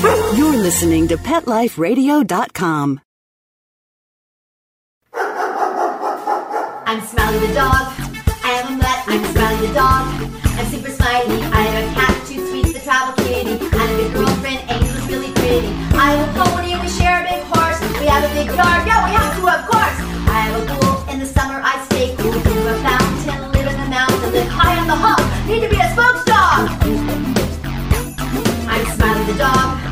You're listening to PetLifeRadio.com. I'm Smiley the dog. I am a mutt. I'm Smiley the dog. I'm super smiley. I have a cat, two sweets, the travel kitty. And a good girlfriend, Angel's really pretty. I have a pony and we share a big horse. We have a big yard. Yeah, we have to, of course. I have a pool. In the summer, I stay cool. To a fountain, live in the mountain, live high on the hog. Need to be a spokes dog. I'm Smiley the dog.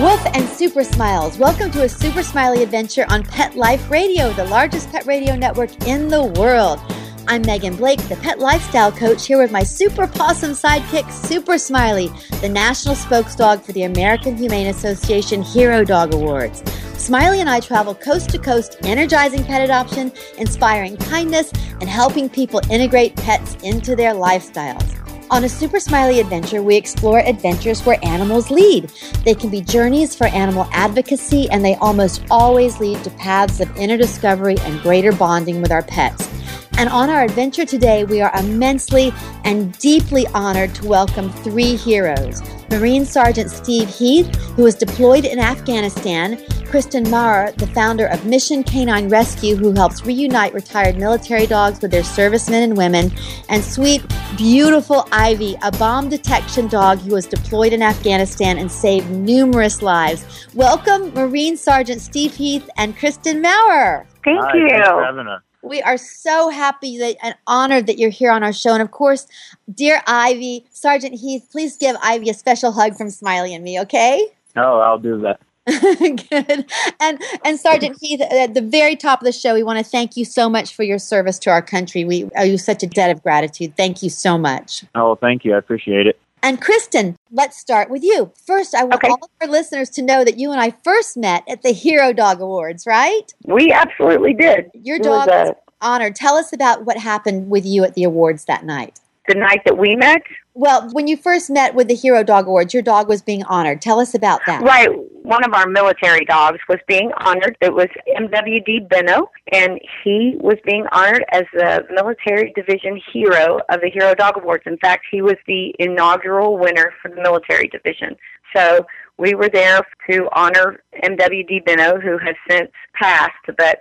Woof and Super Smiles. Welcome to a Super Smiley adventure on Pet Life Radio, the largest pet radio network in the world. I'm Megan Blake, the pet lifestyle coach, here with my super possum sidekick, Super Smiley, the national spokesdog for the American Humane Association Hero Dog Awards. Smiley and I travel coast to coast, energizing pet adoption, inspiring kindness, and helping people integrate pets into their lifestyles. On a Super Smiley adventure, we explore adventures where animals lead. They can be journeys for animal advocacy, and they almost always lead to paths of inner discovery and greater bonding with our pets. And on our adventure today, we are immensely and deeply honored to welcome three heroes Marine Sergeant Steve Heath, who was deployed in Afghanistan, Kristen Maurer, the founder of Mission K9 Rescue, who helps reunite retired military dogs with their servicemen and women, and sweet, beautiful Ivy, a bomb detection dog who was deployed in Afghanistan and saved numerous lives. Welcome, Marine Sergeant Steve Heath and Kristen Maurer. Thank Hi, you. Thanks for having us. We are so happy that, and honored that you're here on our show. And of course, dear Ivy, Sergeant Heath, please give Ivy a special hug from Smiley and me, okay? Oh, I'll do that. Good. And and Sergeant Heath, at the very top of the show, we want to thank you so much for your service to our country. We owe you such a debt of gratitude. Thank you so much. Oh, thank you. I appreciate it. And Kristen, let's start with you. First, I want Okay. all of our listeners to know that you and I first met at the Hero Dog Awards, right? We absolutely did. Your It dog was, was uh, honored. Tell us about what happened with you at the awards that night. the night that we met. Well, when you first met with the Hero Dog Awards, your dog was being honored. Tell us about that. Right. One of our military dogs was being honored. It was MWD Benno, and he was being honored as the military division hero of the Hero Dog Awards. In fact, he was the inaugural winner for the military division. So we were there to honor MWD Benno, who has since passed, but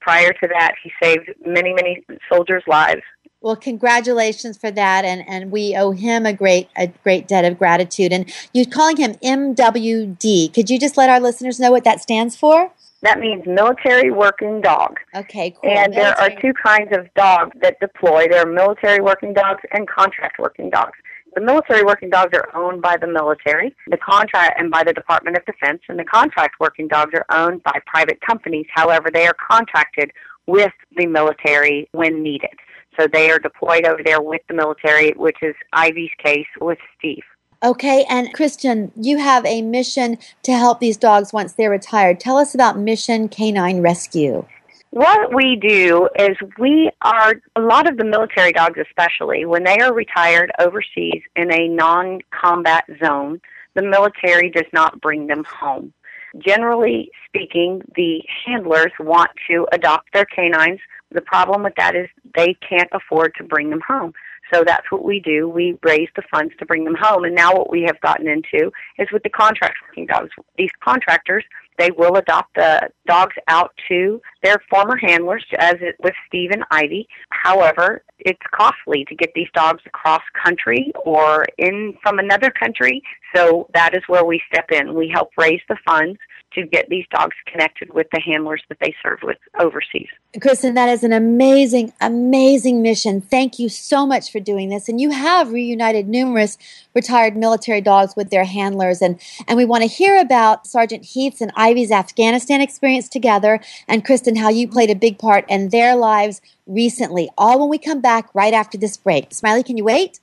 prior to that, he saved many, many soldiers' lives. Well, congratulations for that, and, and we owe him a great a great debt of gratitude. And you're calling him MWD. Could you just let our listeners know what that stands for? That means military working dog. Okay, cool. And there are two kinds of dogs that deploy. There are military working dogs and contract working dogs. The military working dogs are owned by the military, the contract and by the Department of Defense, and the contract working dogs are owned by private companies. However, they are contracted with the military when needed. So they are deployed over there with the military, which is Ivy's case with Steve. Okay, and Kristen, you have a mission to help these dogs once they're retired. Tell us about Mission K9 Rescue. What we do is we are, a lot of the military dogs, especially, when they are retired overseas in a non combat zone, the military does not bring them home. Generally speaking, the handlers want to adopt their canines. The problem with that is they can't afford to bring them home. So that's what we do. We raise the funds to bring them home. And now what we have gotten into is with the contract working dogs. These contractors, they will adopt the dogs out to their former handlers, as it with Steve and Ivy. However, it's costly to get these dogs across country or in from another country. So that is where we step in. We help raise the funds to get these dogs connected with the handlers that they serve with overseas. Kristen, that is an amazing, amazing mission. Thank you so much for doing this. And you have reunited numerous retired military dogs with their handlers. And, and we want to hear about Sergeant Heath's and Ivy's Afghanistan experience together. And Kristen, how you played a big part in their lives recently. All when we come back right after this break. Smiley, can you wait?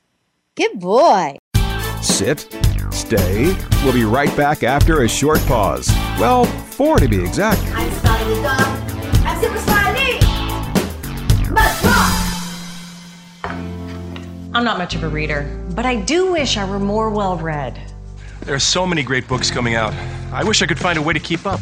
Good boy. Sit, stay. We'll be right back after a short pause. Well, four to be exact. I'm Smiley the dog. I'm Super Smiley. Must rock. I'm not much of a reader, but I do wish I were more well read. There are so many great books coming out. I wish I could find a way to keep up.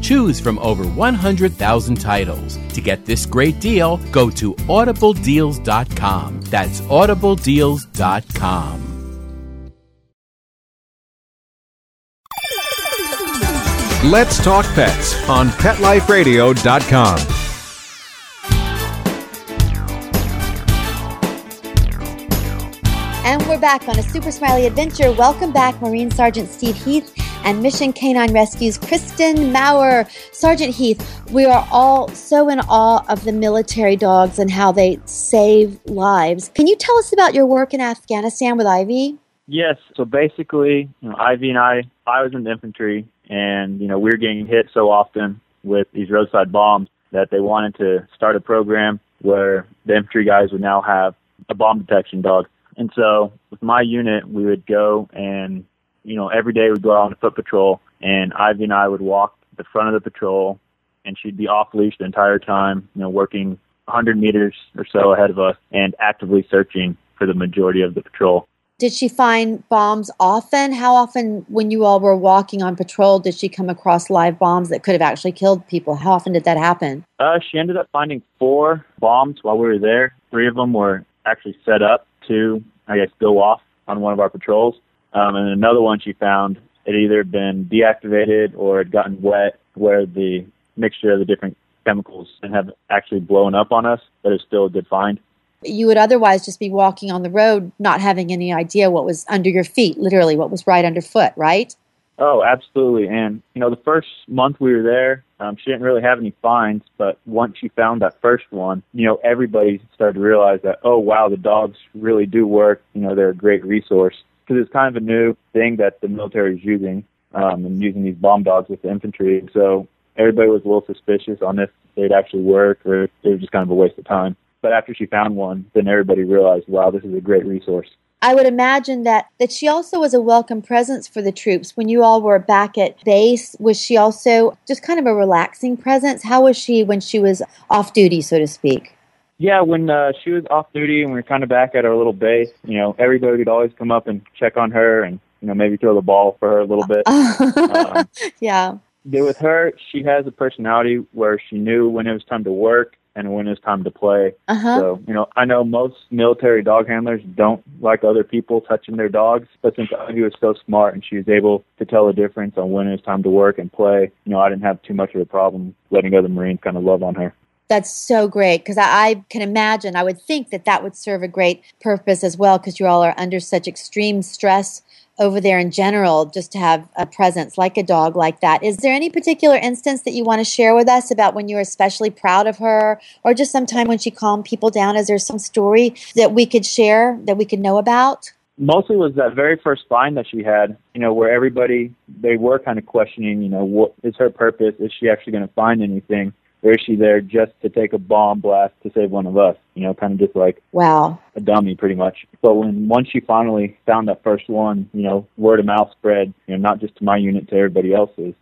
Choose from over 100,000 titles. To get this great deal, go to audibledeals.com. That's audibledeals.com. Let's Talk Pets on PetLifeRadio.com. And we're back on a super smiley adventure. Welcome back, Marine Sergeant Steve Heath and Mission K9 Rescue's Kristen Maurer. Sergeant Heath, we are all so in awe of the military dogs and how they save lives. Can you tell us about your work in Afghanistan with Ivy? Yes. So basically, you know, Ivy and I, I was in the infantry, and you know, we were getting hit so often with these roadside bombs that they wanted to start a program where the infantry guys would now have a bomb detection dog. And so with my unit, we would go and, you know, every day we'd go out on a foot patrol and Ivy and I would walk the front of the patrol and she'd be off leash the entire time, you know, working 100 meters or so ahead of us and actively searching for the majority of the patrol. Did she find bombs often? How often, when you all were walking on patrol, did she come across live bombs that could have actually killed people? How often did that happen? Uh, she ended up finding four bombs while we were there. Three of them were actually set up to, I guess, go off on one of our patrols. Um, and another one she found had either been deactivated or had gotten wet, where the mixture of the different chemicals have actually blown up on us, but it's still a good find. You would otherwise just be walking on the road, not having any idea what was under your feet, literally what was right underfoot, right? Oh, absolutely. And, you know, the first month we were there, um, she didn't really have any finds, but once she found that first one, you know, everybody started to realize that, oh, wow, the dogs really do work. You know, they're a great resource. Because it's kind of a new thing that the military is using, um, and using these bomb dogs with the infantry. So everybody was a little suspicious on if they'd actually work or if they were just kind of a waste of time. But after she found one, then everybody realized, wow, this is a great resource. I would imagine that that she also was a welcome presence for the troops when you all were back at base. Was she also just kind of a relaxing presence? How was she when she was off duty, so to speak? Yeah, when uh, she was off duty and we were kind of back at our little base, you know, everybody would always come up and check on her and you know maybe throw the ball for her a little bit. um, yeah. With her, she has a personality where she knew when it was time to work and when it's time to play. Uh-huh. So, you know, I know most military dog handlers don't like other people touching their dogs, but since Ivy was so smart and she was able to tell the difference on when it's time to work and play, you know, I didn't have too much of a problem letting other Marines kind of love on her. That's so great because I, I, can imagine, I would think that that would serve a great purpose as well because you all are under such extreme stress over there in general just to have a presence like a dog like that. Is there any particular instance that you want to share with us about when you were especially proud of her or just sometime when she calmed people down? Is there some story that we could share that we could know about? Mostly was that very first find that she had, you know, where everybody, they were kind of questioning, you know, what is her purpose? Is she actually going to find anything? Or is she there just to take a bomb blast to save one of us? You know, kind of just like wow, a dummy, pretty much. But when once she finally found that first one, you know, word of mouth spread. You know, not just to my unit, to everybody else's.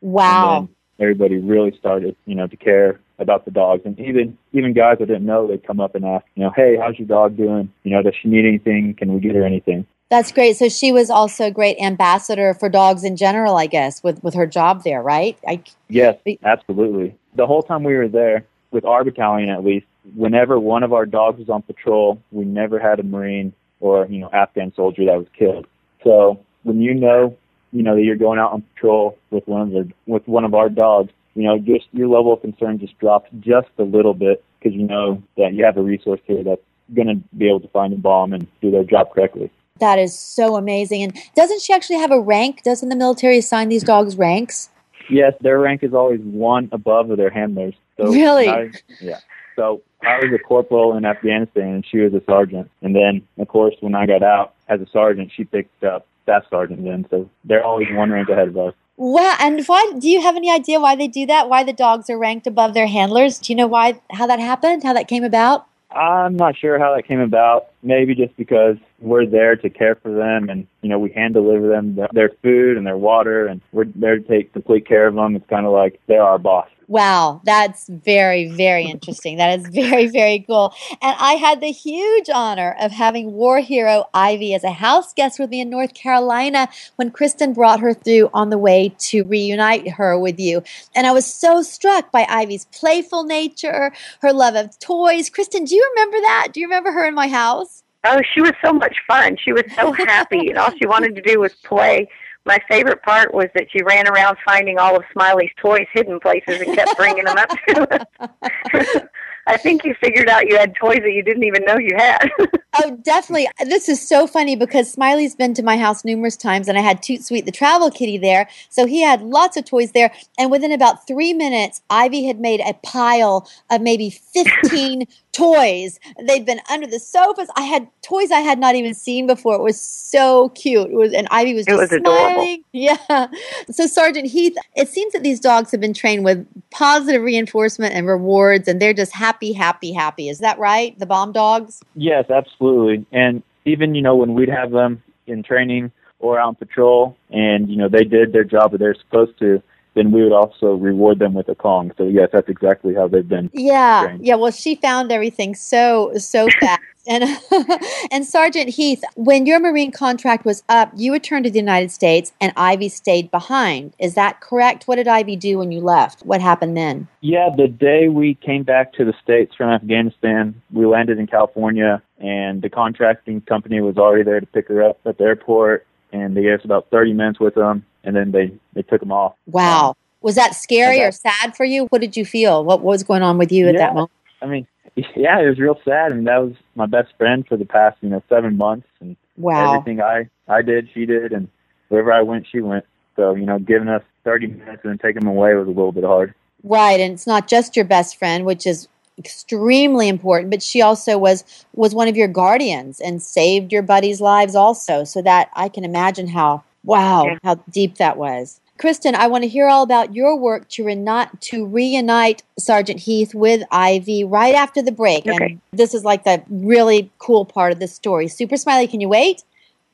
Wow. everybody really started, you know, to care about the dogs, and even even guys that didn't know, they'd come up and ask, you know, hey, how's your dog doing? You know, does she need anything? Can we get her anything? That's great. So she was also a great ambassador for dogs in general, I guess, with with her job there, right? I, yes, absolutely the whole time we were there, with our battalion at least, whenever one of our dogs was on patrol, we never had a Marine or, you know, Afghan soldier that was killed. So when you know, you know, that you're going out on patrol with one of the, with one of our dogs, you know, just your level of concern just drops just a little bit because you know that you have a resource here that's going to be able to find a bomb and do their job correctly. That is so amazing. And doesn't she actually have a rank? Doesn't the military assign these dogs ranks? Yes, their rank is always one above their handlers. So really? I, yeah. So I was a corporal in Afghanistan, and she was a sergeant. And then, of course, when I got out as a sergeant, she picked up staff sergeant then. So they're always one rank ahead of us. Wow! And why? Do you have any idea why they do that? Why the dogs are ranked above their handlers? Do you know why? How that happened? How that came about? I'm not sure how that came about. maybe just because we're there to care for them and you know we hand deliver them their food and their water and we're there to take complete care of them it's kind of like they're our boss Wow, that's very, very interesting. That is very, very cool. And I had the huge honor of having war hero Ivy as a house guest with me in North Carolina when Kristen brought her through on the way to reunite her with you. And I was so struck by Ivy's playful nature, her love of toys. Kristen, do you remember that? Do you remember her in my house? Oh, she was so much fun. She was so happy, and all she wanted to do was play my favorite part was that she ran around finding all of Smiley's toys hidden places and kept bringing them up to us. I think you figured out you had toys that you didn't even know you had. oh, definitely. This is so funny because Smiley's been to my house numerous times and I had Toot Sweet the travel kitty there. So he had lots of toys there. And within about three minutes, Ivy had made a pile of maybe 15 toys. They'd been under the sofas. I had toys I had not even seen before. It was so cute. It was, and Ivy was just it was smiling. adorable. Yeah. So Sergeant Heath, it seems that these dogs have been trained with positive reinforcement and rewards, and they're just happy, happy, happy. Happy. Is that right? The bomb dogs? yes absolutely and even you know when we'd have them in training or on patrol and you know they did their job that they're supposed to then we would also reward them with a Kong. So yes, that's exactly how they've been. Yeah, trained. yeah. Well, she found everything so so fast. And and Sergeant Heath, when your Marine contract was up, you returned to the United States, and Ivy stayed behind. Is that correct? What did Ivy do when you left? What happened then? Yeah, the day we came back to the States from Afghanistan, we landed in California, and the contracting company was already there to pick her up at the airport, and they gave us about 30 minutes with them, and then they, they took them off. Wow. Um, was that scary Yeah, or sad for you? What did you feel? What was going on with you at Yeah. that moment? I mean, yeah, it was real sad. I mean, that was my best friend for the past, you know, seven months, and Wow. everything I I did, she did, and wherever I went, she went. So you know, giving us 30 minutes and then taking them away was a little bit hard. Right, and it's not just your best friend, which is extremely important, but she also was was one of your guardians and saved your buddies' lives also. So that I can imagine how wow, Yeah. how deep that was. Kristen, I want to hear all about your work to reunite, to reunite Sergeant Heath with Ivy right after the break. Okay. And this is like the really cool part of the story. Super Smiley, can you wait?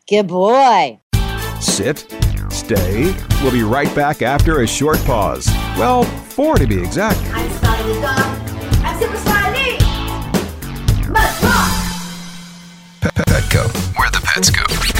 Good boy. Sit, stay. We'll be right back after a short pause. Well, four to be exact. I'm Smiley the dog. I'm Super Smiley. Must rock. Petco, where the pets go.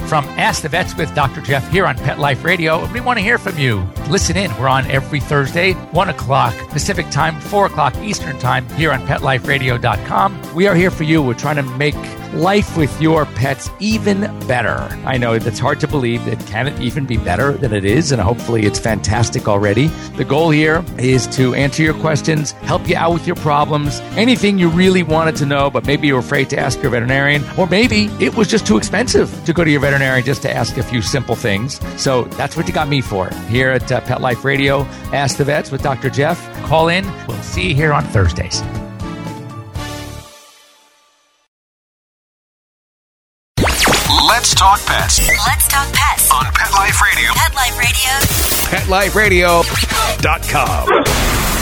from Ask the Vets with Dr. Jeff here on Pet Life Radio. We want to hear from you. Listen in. We're on every Thursday, 1 o'clock Pacific time, 4 o'clock Eastern time here on PetLifeRadio.com. We are here for you. We're trying to make life with your pets even better. I know that's hard to believe. It can it even be better than it is, and hopefully it's fantastic already. The goal here is to answer your questions, help you out with your problems, anything you really wanted to know, but maybe you're afraid to ask your veterinarian, or maybe it was just too expensive to go to your veterinarian just to ask a few simple things. So that's what you got me for here at uh, Pet Life Radio. Ask the Vets with Dr. Jeff. Call in. We'll see you here on Thursdays. Let's talk pets Let's talk pets. on Pet Life Radio. Pet Life Radio. PetLifeRadio.com.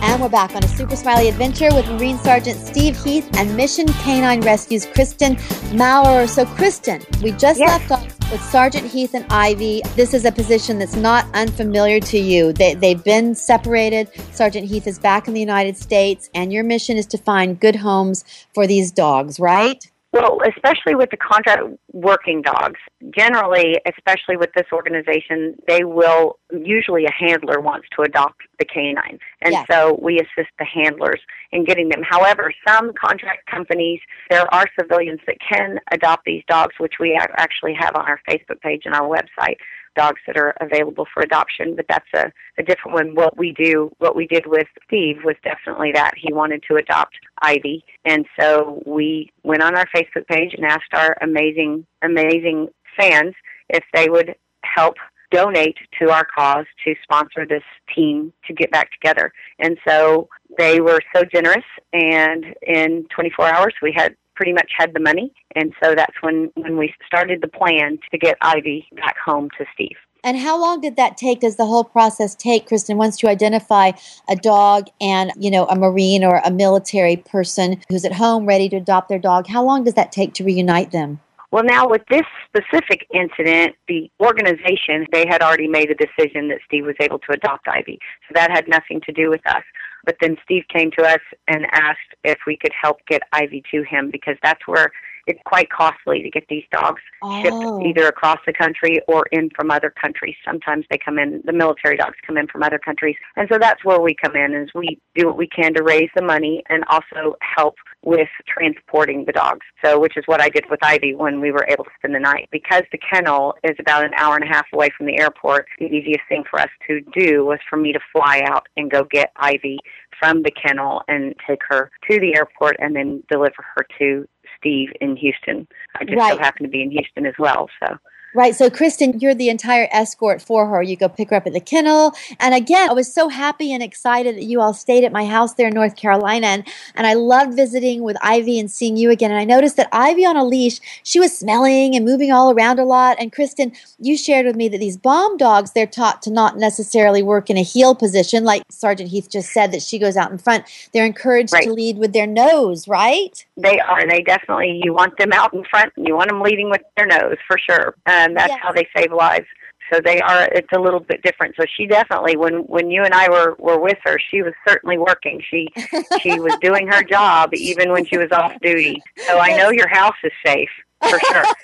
And we're back on a super smiley adventure with Marine Sergeant Steve Heath and Mission K9 Rescue's Kristen Maurer. So, Kristen, we just Yes. left off with Sergeant Heath and Ivy. This is a position that's not unfamiliar to you. They, they've been separated. Sergeant Heath is back in the United States, and your mission is to find good homes for these dogs, right? Well, especially with the contract working dogs, generally, especially with this organization, they will usually a handler wants to adopt the canine, and Yes. so we assist the handlers in getting them. However, some contract companies, there are civilians that can adopt these dogs, which we actually have on our Facebook page and our website. Dogs that are available for adoption, but that's a, a different one. What we do, what we did with Steve was definitely that he wanted to adopt Ivy, and so we went on our Facebook page and asked our amazing, amazing fans if they would help donate to our cause to sponsor this team to get back together. And so they were so generous, and in 24 hours we had pretty much had the money, and so that's when when we started the plan to get Ivy back home to Steve. And how long did that take? Does the whole process take, Kristen, once you identify a dog and, you know, a Marine or a military person who's at home ready to adopt their dog? How long does that take to reunite them? Well, now with this specific incident, the organization, they had already made a decision that Steve was able to adopt Ivy. So that had nothing to do with us. But then Steve came to us and asked if we could help get Ivy to him because that's where it's quite costly to get these dogs Oh. shipped either across the country or in from other countries. Sometimes they come in, the military dogs come in from other countries. And so that's where we come in is we do what we can to raise the money and also help with transporting the dogs. So, which is what I did with Ivy when we were able to spend the night. Because the kennel is about an hour and a half away from the airport, the easiest thing for us to do was for me to fly out and go get Ivy from the kennel and take her to the airport and then deliver her to Steve in Houston. I just so Right. happen to be in Houston as well. So Right. So, Kristen, you're the entire escort for her. You go pick her up at the kennel. And again, I was so happy and excited that you all stayed at my house there in North Carolina. And, and I loved visiting with Ivy and seeing you again. And I noticed that Ivy on a leash, she was smelling and moving all around a lot. And Kristen, you shared with me that these bomb dogs, they're taught to not necessarily work in a heel position, like Sergeant Heath just said, that she goes out in front. They're encouraged Right. to lead with their nose, right? They are. They definitely, you want them out in front and you want them leading with their nose for sure. And that's Yes. how they save lives. So they are, it's a little bit different. So she definitely, when, when you and I were, were with her, she was certainly working. She, she was doing her job even when she was off duty. So I know your house is safe for sure.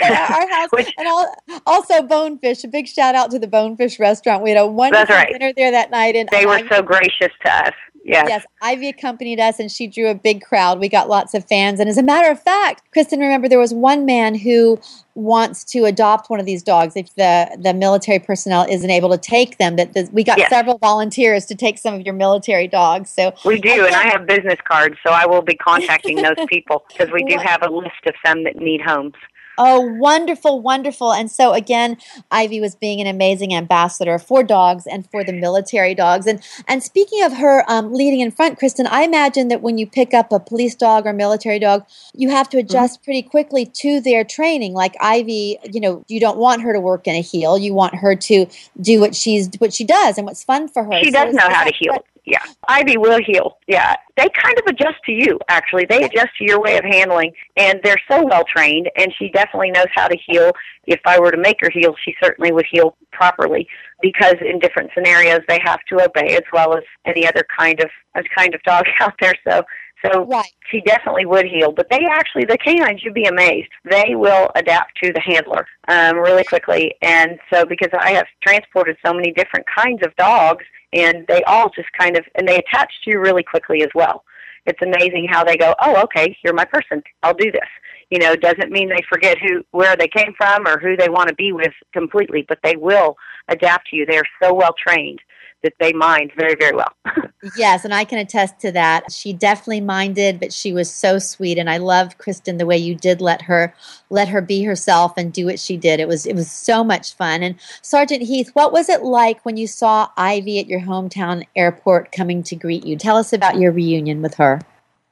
And our house, and al- also Bonefish. A big shout out to the Bonefish restaurant. We had a wonderful right. dinner there that night, and They were Ivy- so gracious to us. Yes. Yes, Ivy accompanied us, and she drew a big crowd. We got lots of fans, and as a matter of fact, Kristen, remember there was one man who wants to adopt one of these dogs if the the military personnel isn't able to take them. That the, we got Yes. several volunteers to take some of your military dogs. So We do, and I have business cards, so I will be contacting those people because we do have a list of some that need homes. Oh, wonderful, wonderful. And so again, Ivy was being an amazing ambassador for dogs and for the military dogs. And and speaking of her um, leading in front, Kristen, I imagine that when you pick up a police dog or military dog, you have to adjust pretty quickly to their training. Like Ivy, you know, you don't want her to work in a heel. You want her to do what she's what she does and what's fun for her. She So does is know how that- to heel. Yeah. Ivy will heel. Yeah. They kind of adjust to you, actually. They adjust to your way of handling, and they're so well trained, and she definitely knows how to heel. If I were to make her heel, she certainly would heel properly because in different scenarios they have to obey as well as any other kind of a kind of dog out there. So so she definitely would heel. But they actually the canines you'd be amazed. They will adapt to the handler um, really quickly. And so because I have transported so many different kinds of dogs and they all just kind of and they attach to you really quickly as well. It's amazing how they go, Oh, okay, you're my person. I'll do this. You know, doesn't mean they forget who where they came from or who they want to be with completely, but they will adapt to you. They are so well trained that they mind very, very well. Yes, and I can attest to that. She definitely minded, but she was so sweet, and I love Kristen the way you did let her let her be herself and do what she did. It was it was so much fun. And Sergeant Heath, what was it like when you saw Ivy at your hometown airport coming to greet you? Tell us about your reunion with her.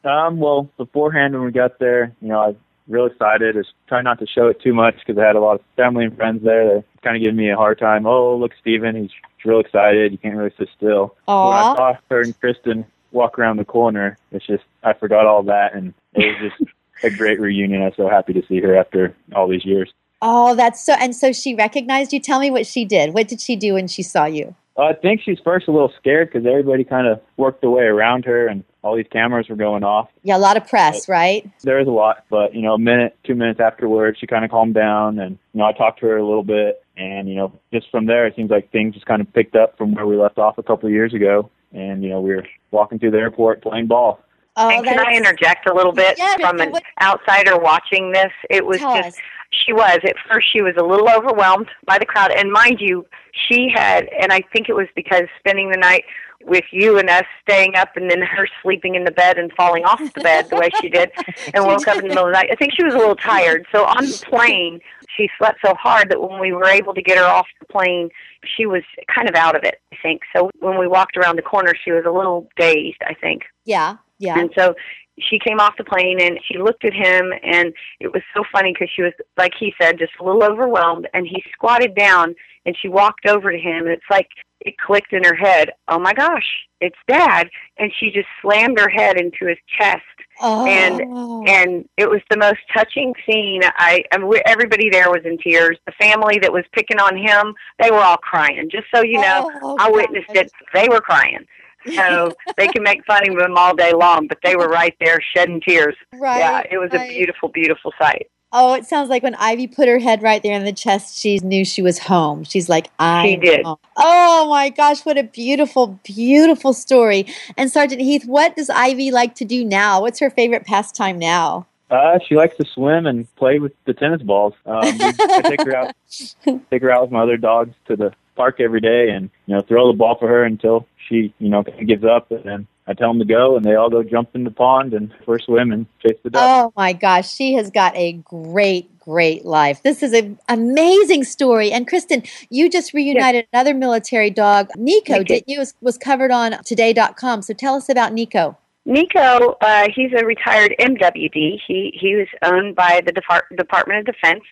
Um, well, beforehand when we got there, you know, I was real excited. I was trying not to show it too much because I had a lot of family and friends there. They kind of giving me a hard time. Oh, look, Steven, he's real excited. You can't really sit still. Aw. When I saw her and Kristen walk around the corner, it's just I forgot all that, and it was just a great reunion. I was so happy to see her after all these years. Oh, that's so and so she recognized you. Tell me what she did. What did she do when she saw you? I think she's first a little scared because everybody kind of worked their way around her and all these cameras were going off. Yeah, a lot of press, right? There was a lot, but you know, a minute, two minutes afterwards, she kind of calmed down, and you know, I talked to her a little bit, and you know, just from there, it seems like things just kind of picked up from where we left off a couple of years ago, and you know, we were walking through the airport playing ball. Oh, and can I interject a little bit yeah, from an outsider watching this? It was just us. she was at first she was a little overwhelmed by the crowd, and mind you, she had, and I think it was because spending the night with you and us staying up, and then her sleeping in the bed and falling off the bed the way she did, and woke up in the middle of the night. I think she was a little tired. So on the plane, she slept so hard that when we were able to get her off the plane, she was kind of out of it. I think so. When we walked around the corner, she was a little dazed. I think. Yeah, yeah. And so she came off the plane and she looked at him and it was so funny because she was like he said just a little overwhelmed and he squatted down and she walked over to him and it's like it clicked in her head oh my gosh it's dad. And she just slammed her head into his chest Oh. and and it was the most touching scene. I I mean, everybody there was in tears. The family that was picking on him they were all crying. Just so you know Oh, i witnessed it. they were crying so they can make fun of him all day long, but they were right there shedding tears. Right, Yeah, it was right. a beautiful, beautiful sight. Oh, it sounds like when Ivy put her head right there in the chest, she knew she was home. She's like, I. She did. Oh my gosh, what a beautiful, beautiful story. And Sergeant Heath, what does Ivy like to do now? What's her favorite pastime now? Uh, she likes to swim and play with the tennis balls. Um, I take her out, take her out with my other dogs to the park every day, and you know, throw the ball for her until she, you know, kind of gives up, and then I tell them to go, and they all go jump in the pond and we're swim and chase the ducks. Oh my gosh, she has got a great, great life. This is an amazing story. And Kristen, you just reunited another military dog, Nico, I did. didn't you? Was, was covered on today.com. So tell us about Nico. Nico, uh, he's a retired MWD. He he was owned by the Depart- Department of Defense,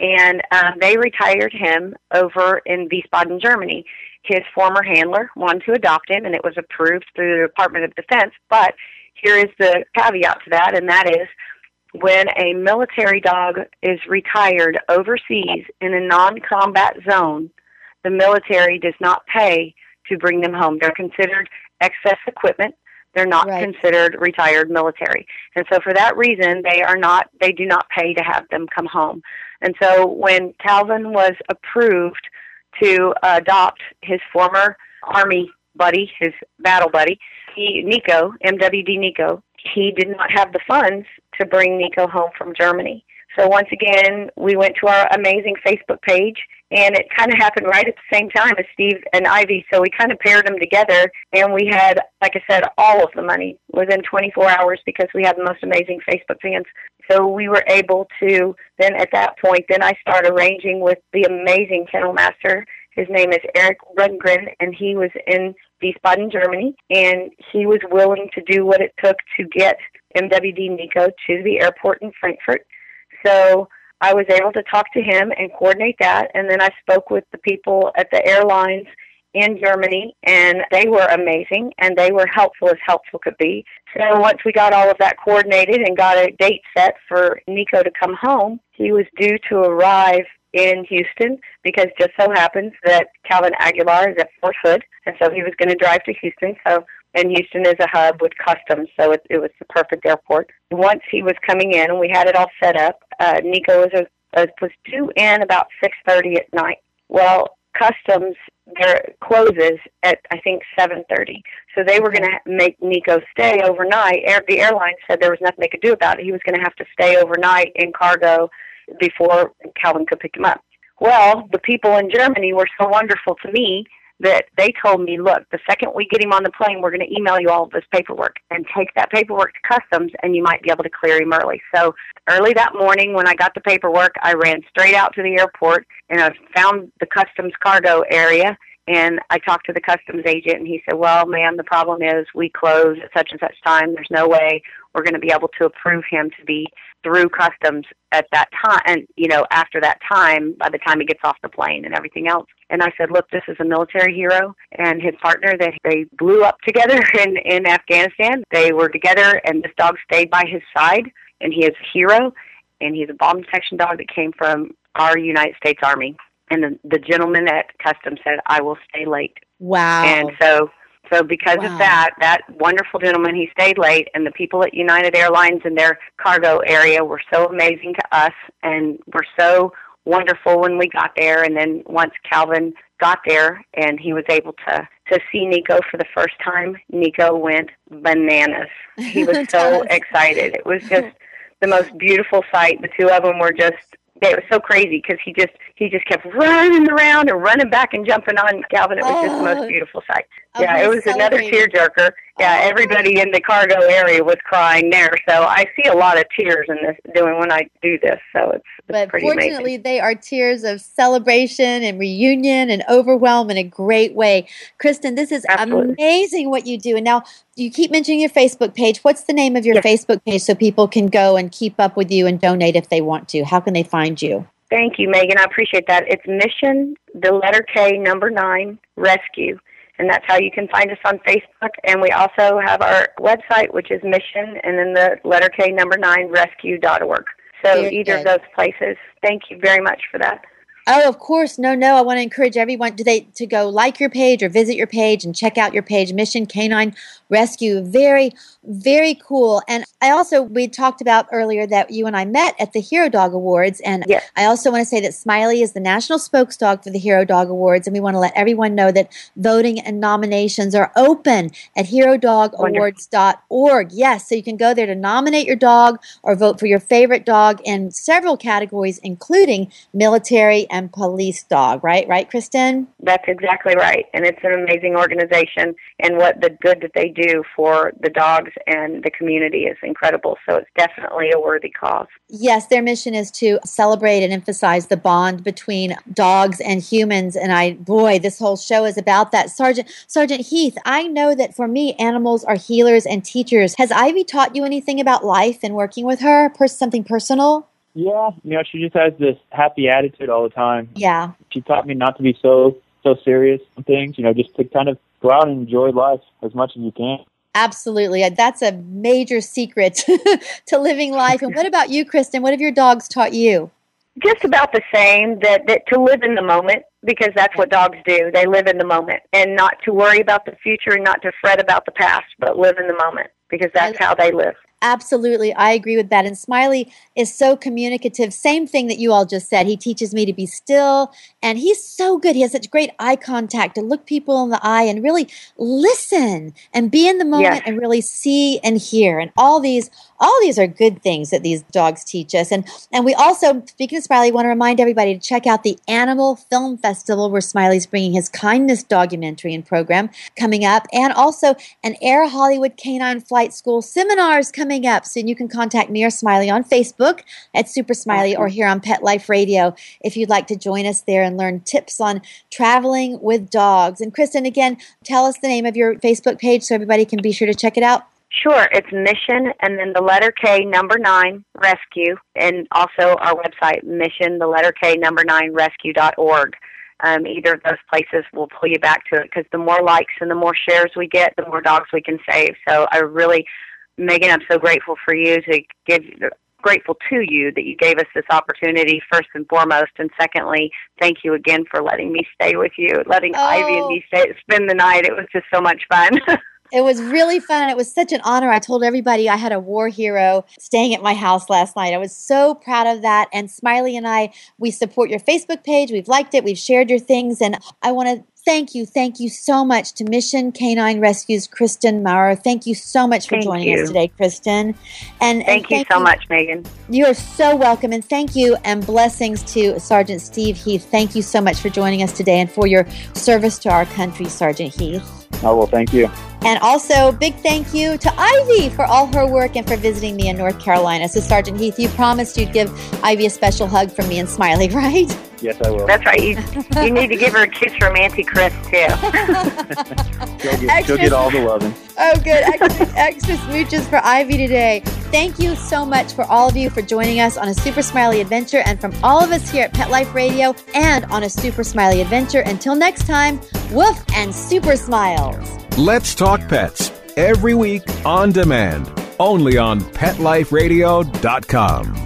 and um, they retired him over in Wiesbaden, Germany. His former handler wanted to adopt him, and it was approved through the Department of Defense. But here is the caveat to that, and that is when a military dog is retired overseas in a non-combat zone, the military does not pay to bring them home. They're considered excess equipment. They're not Right. considered retired military. And so for that reason, they are not, they do not pay to have them come home. And so when Calvin was approved to adopt his former Army buddy, his battle buddy, he, Nico, MWD Nico, he did not have the funds to bring Nico home from Germany. So once again, we went to our amazing Facebook page, and it kind of happened right at the same time as Steve and Ivy. So we kind of paired them together, and we had, like I said, all of the money within 24 hours because we had the most amazing Facebook fans. So we were able to then, at that point, then I started arranging with the amazing kennel master. His name is Eric Rundgren, and he was in Wiesbaden, Germany, and he was willing to do what it took to get MWD Nico to the airport in Frankfurt. So I was able to talk to him and coordinate that. And then I spoke with the people at the airlines in Germany, and they were amazing and they were helpful as helpful could be. So once we got all of that coordinated and got a date set for Nico to come home, he was due to arrive in Houston because just so happens that Calvin Aguilar is at Fort Hood, and so he was going to drive to Houston. So and Houston is a hub with customs, so it, it was the perfect airport. Once he was coming in, and we had it all set up, uh, Nico was uh, was due in about six thirty at night. Well, customs there closes at I think seven thirty, so they were going to make Nico stay overnight. Air, the airline said there was nothing they could do about it. He was going to have to stay overnight in cargo before Calvin could pick him up. Well, the people in Germany were so wonderful to me that they told me, look, the second we get him on the plane, we're going to email you all of this paperwork and take that paperwork to customs and you might be able to clear him early. So early that morning when I got the paperwork, I ran straight out to the airport and I found the customs cargo area and I talked to the customs agent and he said, well, ma'am, the problem is we close at such and such time. There's no way we're going to be able to approve him to be through customs at that time and you know after that time by the time he gets off the plane and everything else. And i said look this is a military hero and his partner that they blew up together in in afghanistan. They were together and this dog stayed by his side and he is a hero and he's a bomb detection dog that came from our united states army and the, the gentleman at customs said i will stay late Wow. And so so because Wow. of that, that wonderful gentleman, he stayed late, and the people at United Airlines in their cargo area were so amazing to us, and were so wonderful when we got there. And then once Calvin got there, and he was able to to see Nico for the first time, Nico went bananas. He was so excited. It was just the most beautiful sight. The two of them were just. It was so crazy because he just he just kept running around and running back and jumping on Calvin. It was just the Oh. most beautiful sight. Oh, Yeah, it was another tearjerker. Yeah, everybody in the cargo area was crying there. So I see a lot of tears in this doing when I do this. So it's, it's But fortunately, amazing. they are tears of celebration and reunion and overwhelm in a great way. Kristen, this is Absolutely. amazing what you do. And now you keep mentioning your Facebook page. What's the name of your Facebook page so people can go and keep up with you and donate if they want to? How can they find you? Thank you, Megan. I appreciate that. It's Mission, the letter K, number nine, Rescue. And that's how you can find us on Facebook. And we also have our website, which is Mission, and then the letter K, number nine, rescue.org. So Very either good. of those places. Thank you very much for that. Oh, of course. No, no. I want to encourage everyone to they to go like your page or visit your page and check out your page, Mission K9 Rescue. Very, very cool. And I also we talked about earlier that you and I met at the Hero Dog Awards, and Yes. I also want to say that Smiley is the national spokes dog for the Hero Dog Awards, and we want to let everyone know that voting and nominations are open at HeroDogAwards.org. Yes, so you can go there to nominate your dog or vote for your favorite dog in several categories, including military and police dog. Right, right, Kristen. That's exactly right. And it's an amazing organization, and what the good that they do for the dogs and the community is incredible. So it's definitely a worthy cause. Yes, their mission is to celebrate and emphasize the bond between dogs and humans. And I, boy, this whole show is about that. Sergeant Sergeant Heath, I know that for me, animals are healers and teachers. Has Ivy taught you anything about life and working with her? Per- something personal? Yeah, you know, she just has this happy attitude all the time. Yeah. She taught me not to be so so serious on things, you know, just to kind of go out and enjoy life as much as you can. Absolutely. That's a major secret to living life. And what about you, Kristen? What have your dogs taught you? Just about the same that, that to live in the moment because that's what dogs do. They live in the moment and not to worry about the future and not to fret about the past, but live in the moment because that's how they live. Absolutely. I agree with that. And Smiley is so communicative. Same thing that you all just said. He teaches me to be still, and he's so good. He has such great eye contact to look people in the eye and really listen and be in the moment Yes. and really see and hear. And all these all these are good things that these dogs teach us. And and we also, speaking of Smiley, want to remind everybody to check out the Animal Film Festival where Smiley's bringing his kindness documentary and program coming up, and also an Air Hollywood Canine Flight School seminars coming up. So you can contact me or Smiley on Facebook at Super Smiley or here on Pet Life Radio if you'd like to join us there and learn tips on traveling with dogs. And Kristen, again, tell us the name of your Facebook page so everybody can be sure to check it out. Sure, it's mission and then the letter K number nine rescue and also our website mission the letter K number nine rescue dot org. Um, either of those places will pull you back to it because the more likes and the more shares we get, the more dogs we can save. So I really, Megan, I'm so grateful for you to give grateful to you that you gave us this opportunity first and foremost and secondly thank you again for letting me stay with you letting ivy and Oh. me stay spend the night it was just so much fun It was really fun. It was such an honor. I told everybody I had a war hero staying at my house last night. I was so proud of that. And Smiley and I, we support your Facebook page. We've liked it. We've shared your things. And I want to thank you. Thank you so much to Mission K9 Rescue's Kristen Maurer. Thank you so much for Thank joining you. us today, Kristen. And and thank you so much megan You are so welcome, and thank you, and blessings to Sergeant Steve Heath. Thank you so much for joining us today and for your service to our country, Sergeant Heath. Oh well, thank you. And also, big thank you to Ivy for all her work and for visiting me in North Carolina. So, Sergeant Heath, you promised you'd give Ivy a special hug from me and Smiley, right? Yes, I will. That's right. You, you need to give her a kiss from Auntie Chris too. She'll get, she'll get all the loving. Oh, good. Extra, extra smooches for Ivy today. Thank you so much for all of you for joining us on a Super Smiley adventure and from all of us here at Pet Life Radio and on a Super Smiley adventure. Until next time, woof and super smiles. Let's Talk Pets every week on demand, only on PetLifeRadio.com.